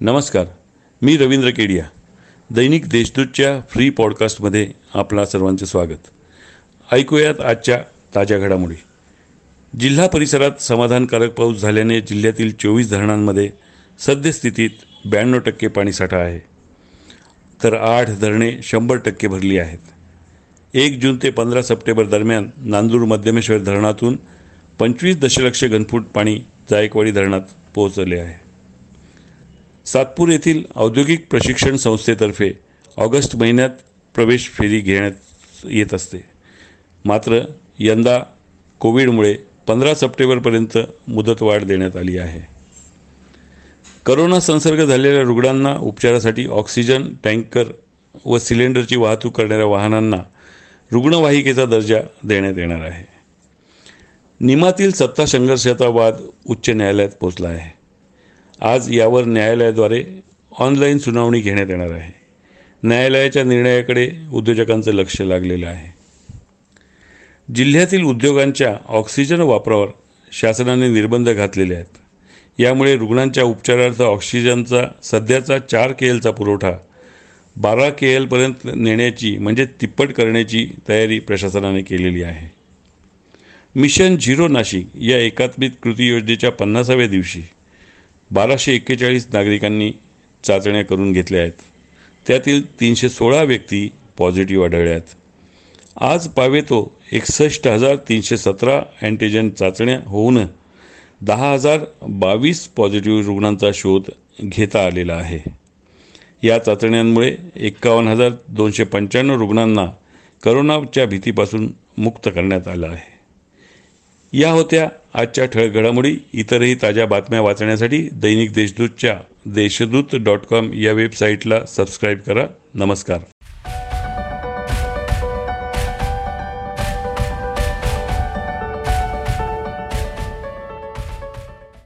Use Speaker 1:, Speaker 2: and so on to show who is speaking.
Speaker 1: नमस्कार. मी रवींद्र केडिया. दैनिक देशदूतच्या फ्री पॉडकास्टमध्ये आपला सर्वांचे स्वागत. ऐकूयात आजच्या ताज्या घडामोडी. जिल्हा परिसरात समाधानकारक पाऊस झाल्याने जिल्ह्यातील चोवीस धरणांमध्ये सद्यस्थितीत ब्याण्णव टक्के पाणीसाठा आहे. तर आठ धरणे शंभर टक्के भरली आहेत. एक जून ते पंधरा सप्टेंबर दरम्यान नांदूर मध्यमेश्वर धरणातून पंचवीस दशलक्ष घनफूट पाणी जायकवाडी धरणात पोहोचले आहे. सातपूर येथील औद्योगिक प्रशिक्षण संस्थेतर्फे ऑगस्ट महिन्यात प्रवेश फेरी घेण्यात येत असते. मात्र यंदा कोविडमुळे पंधरा सप्टेंबरपर्यंत मुदतवाढ देण्यात आली आहे. करोना संसर्ग झालेल्या रुग्णांना उपचारासाठी ऑक्सिजन टँकर व सिलेंडरची वाहतूक करणाऱ्या वाहनांना रुग्णवाहिकेचा दर्जा देण्यात येणार आहे. निमातील सत्ता संघर्षाचा वाद उच्च न्यायालयात पोहोचला आहे. आज यावर न्यायालयाद्वारे ऑनलाईन सुनावणी घेण्यात येणार आहे. न्यायालयाच्या निर्णयाकडे उद्योजकांचं लक्ष लागलेलं आहे. जिल्ह्यातील उद्योगांच्या ऑक्सिजन वापरावर शासनाने निर्बंध घातलेले आहेत. यामुळे रुग्णांच्या उपचारार्थ ऑक्सिजनचा सध्याचा चार के एलचा पुरवठा बारा के एलपर्यंत नेण्याची म्हणजे तिप्पट करण्याची तयारी प्रशासनाने केलेली आहे. मिशन झिरो नाशिक या एकात्मिक कृती योजनेच्या पन्नासाव्या दिवशी बाराशे एक्केचाळीस नागरिकांनी चाचण्या करून घेतल्या आहेत. त्यातील तीनशे सोळा व्यक्ती पॉझिटिव्ह आढळल्या आहेत. आज पावेतो एकसष्ट हजार तीनशे सतरा अँटीजन चाचण्या होऊन दहा हजार बावीस पॉझिटिव्ह रुग्णांचा शोध घेता आलेला आहे. या चाचण्यांमुळे एक्कावन्न हजार दोनशे पंच्याण्णव रुग्णांना करोनाच्या भीतीपासून मुक्त करण्यात आलं आहे. या होत्या आजच्या ठळक घडामोडी. इतरही ताज्या बातम्या वाचण्यासाठी दैनिक देशदूतच्या देशदूत डॉट कॉम या वेबसाईटला सबस्क्राईब करा. नमस्कार.